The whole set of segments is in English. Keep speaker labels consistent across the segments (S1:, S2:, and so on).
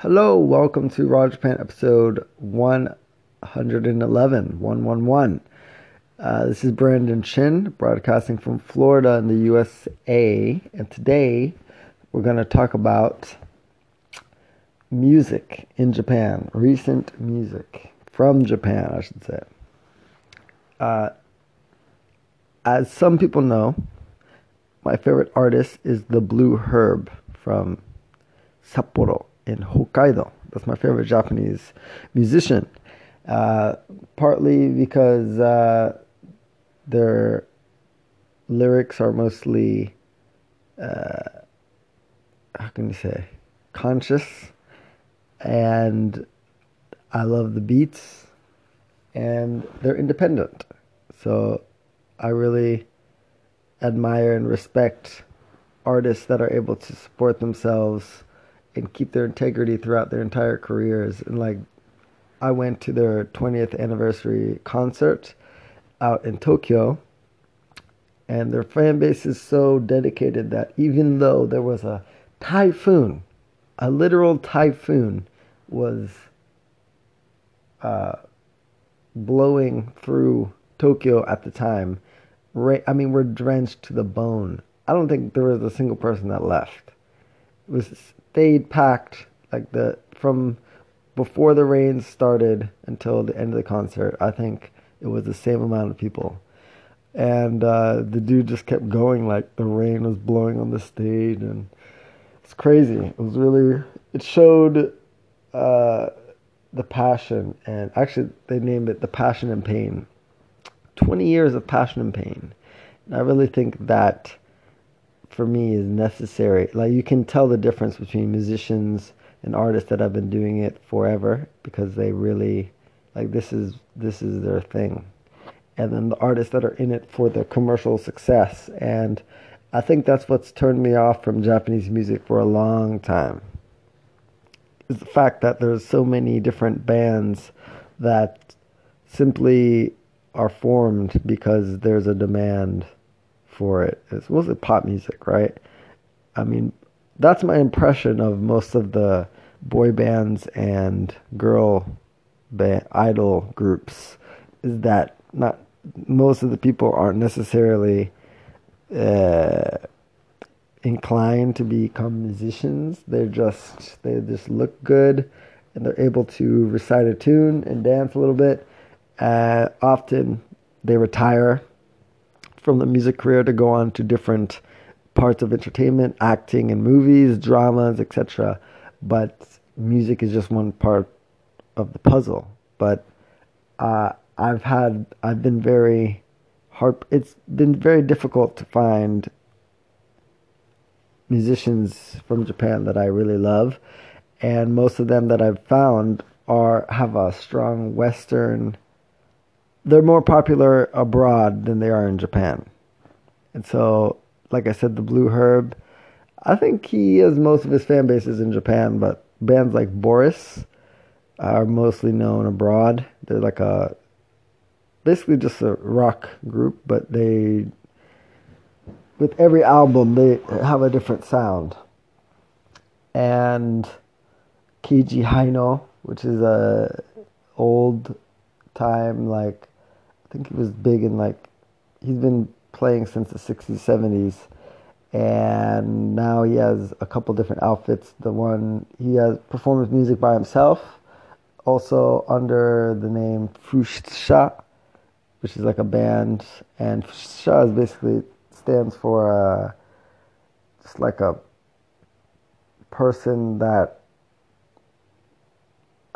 S1: Hello, welcome to Raw Japan episode 111, 111. Uh, this is Brandon Chin, broadcasting from Florida in the USA, and today we're going to talk about music in Japan, recent music from Japan, I should say. Uh, as some people know, my favorite artist is the Blue Herb from Sapporo in Hokkaido. That's my favorite Japanese musician. Uh, partly because uh, their lyrics are mostly, uh, how can you say, conscious, and I love the beats, and they're independent. So I really admire and respect artists that are able to support themselves and keep their integrity throughout their entire careers. And like, I went to their 20th anniversary concert out in Tokyo, and their fan base is so dedicated that even though there was a typhoon, a literal typhoon was uh, blowing through Tokyo at the time. I mean, we're drenched to the bone. I don't think there was a single person that left. It was stayed packed like the from before the rain started until the end of the concert. I think it was the same amount of people, and uh, the dude just kept going like the rain was blowing on the stage, and it's crazy. It was really it showed uh, the passion, and actually they named it the passion and pain. Twenty years of passion and pain, and I really think that for me is necessary. Like you can tell the difference between musicians and artists that have been doing it forever because they really like this is this is their thing. And then the artists that are in it for the commercial success and I think that's what's turned me off from Japanese music for a long time. Is the fact that there's so many different bands that simply are formed because there's a demand for it. It's mostly pop music, right? I mean, that's my impression of most of the boy bands and girl band, idol groups is that not most of the people aren't necessarily uh, inclined to become musicians. They're just they just look good and they're able to recite a tune and dance a little bit. Uh, often they retire from the music career to go on to different parts of entertainment, acting in movies, dramas, etc. But music is just one part of the puzzle. But uh, I've had, I've been very hard. It's been very difficult to find musicians from Japan that I really love, and most of them that I've found are have a strong Western they're more popular abroad than they are in Japan. And so, like I said, the Blue Herb, I think he has most of his fan bases in Japan, but bands like Boris are mostly known abroad. They're like a basically just a rock group, but they with every album they have a different sound. And Keiji Haino, which is a old time like I think he was big in like he's been playing since the 60s, 70s, and now he has a couple different outfits. The one he has performs music by himself, also under the name Fushitsusha, which is like a band, and Fushitsusha is basically stands for uh, just like a person that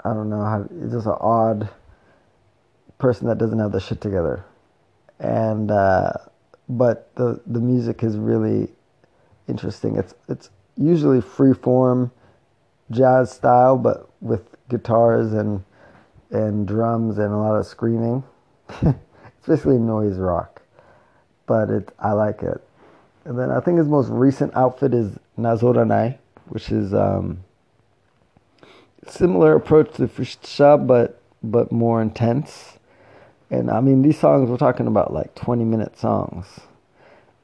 S1: I don't know how it's just an odd person that doesn't have the shit together. And uh, but the the music is really interesting. It's it's usually free form jazz style, but with guitars and and drums and a lot of screaming. it's basically noise rock, but it I like it. And then I think his most recent outfit is Nazoranai, which is um, similar approach to Fushitsusha, but but more intense. And I mean, these songs, we're talking about like 20 minute songs.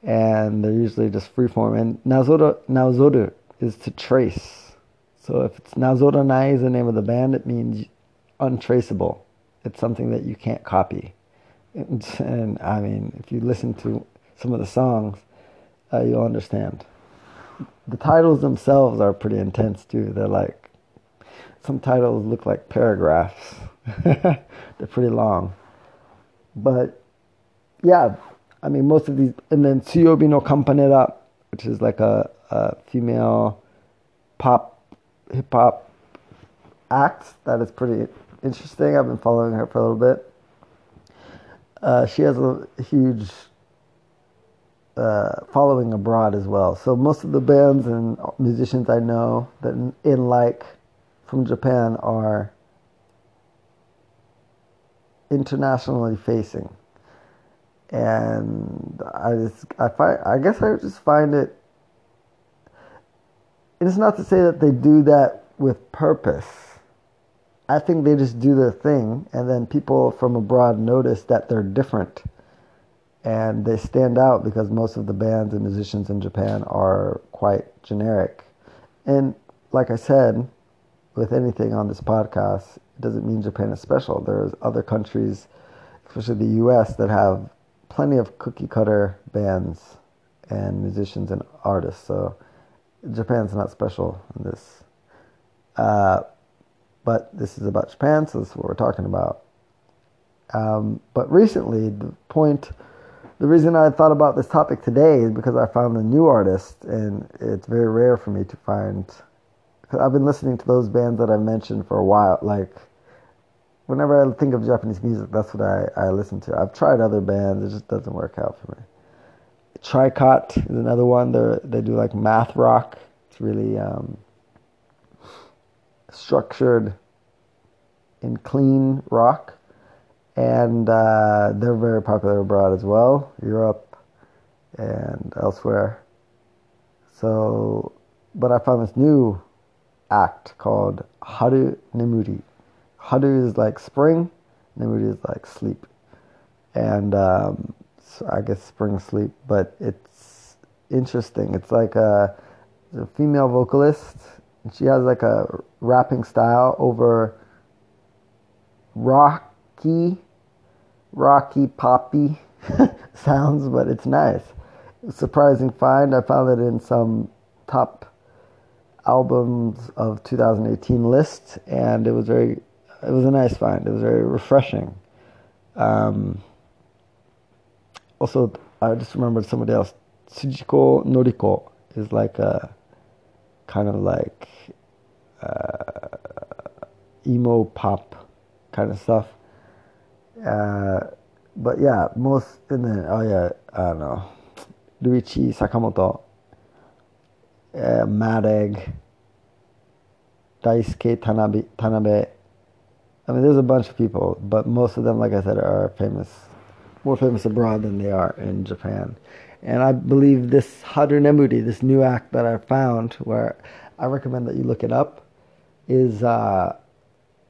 S1: And they're usually just freeform. And nazoru, nazoru is to trace. So if it's Nazoranai is the name of the band, it means untraceable. It's something that you can't copy. And, and I mean, if you listen to some of the songs, uh, you'll understand. The titles themselves are pretty intense too. They're like, some titles look like paragraphs. They're pretty long. But yeah, I mean, most of these, and then Suiyoubi no Campanella, which is like a, a female pop, hip hop act that is pretty interesting. I've been following her for a little bit. Uh, she has a huge uh, following abroad as well. So most of the bands and musicians I know that in like from Japan are internationally facing, and I just I find I guess I just find it. It's not to say that they do that with purpose. I think they just do their thing, and then people from abroad notice that they're different, and they stand out because most of the bands and musicians in Japan are quite generic. And like I said, with anything on this podcast, it doesn't mean Japan is special. There's other countries, especially the U.S., that have plenty of cookie cutter bands and musicians and artists. So Japan's not special in this. Uh, but this is about Japan, so this is what we're talking about. Um, but recently, the point, the reason I thought about this topic today is because I found a new artist, and it's very rare for me to find. I've been listening to those bands that I mentioned for a while. Like, whenever I think of Japanese music, that's what I, I listen to. I've tried other bands, it just doesn't work out for me. Tricot is another one. They they do like math rock. It's really um, structured and clean rock, and uh, they're very popular abroad as well, Europe and elsewhere. So, but I found this new act called Haru Nemuri. Haru is like spring, Nemuri is like sleep, and um, so I guess spring sleep, but it's interesting. It's like a, a female vocalist she has like a rapping style over rocky, rocky poppy sounds, but it's nice. Surprising find. I found it in some top albums of 2018 list, and it was very, it was a nice find. It was very refreshing. Um, also, I just remembered somebody else. Tujiko Noriko is like a kind of like uh, emo pop kind of stuff. Uh, but yeah, most in the oh yeah, I don't know, Ryuichi Sakamoto, uh, Mad Daisuke Tanabe, Tanabe. I mean, there's a bunch of people, but most of them, like I said, are famous, more famous abroad than they are in Japan. And I believe this Haru Nemuri, this new act that I found, where I recommend that you look it up, is uh,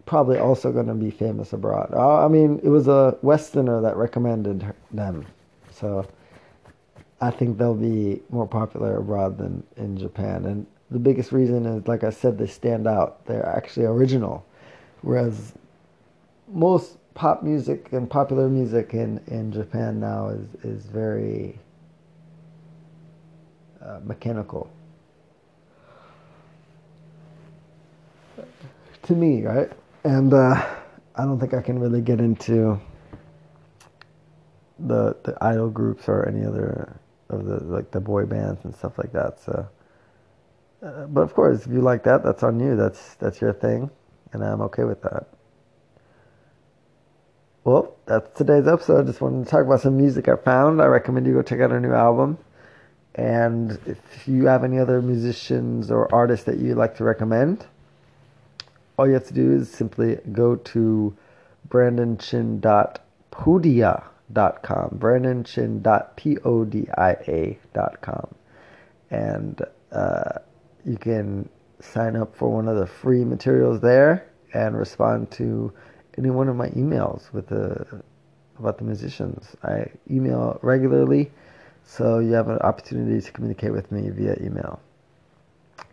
S1: probably also going to be famous abroad. Uh, I mean, it was a Westerner that recommended them, so I think they'll be more popular abroad than in Japan. And the biggest reason is, like I said, they stand out. They're actually original, whereas most pop music and popular music in, in Japan now is is very uh, mechanical. to me, right? And uh, I don't think I can really get into the the idol groups or any other of the like the boy bands and stuff like that. So, uh, but of course, if you like that, that's on you. That's that's your thing, and I'm okay with that. Well, that's today's episode. I just wanted to talk about some music I found. I recommend you go check out our new album. And if you have any other musicians or artists that you'd like to recommend, all you have to do is simply go to brandonchin.podia.com, brandonchin.podia.com, and uh, you can sign up for one of the free materials there and respond to any one of my emails with the about the musicians. I email regularly, so you have an opportunity to communicate with me via email.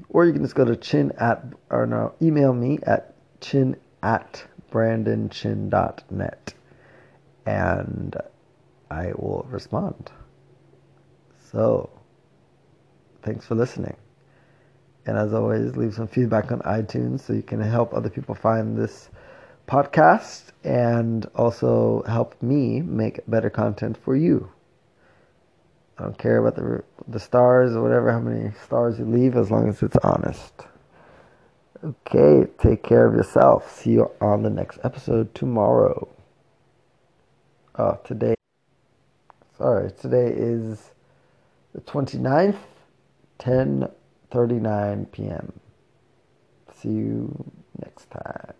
S1: or you can just go to chin at, or no, email me at chin at brandonchin.net and I will respond. So, thanks for listening. And as always, leave some feedback on iTunes so you can help other people find this podcast and also help me make better content for you. I don't care about the the stars or whatever, how many stars you leave, as long as it's honest. Okay, take care of yourself. See you on the next episode tomorrow. Oh, today. Sorry, today is the 29th, 10:39 p.m. See you next time.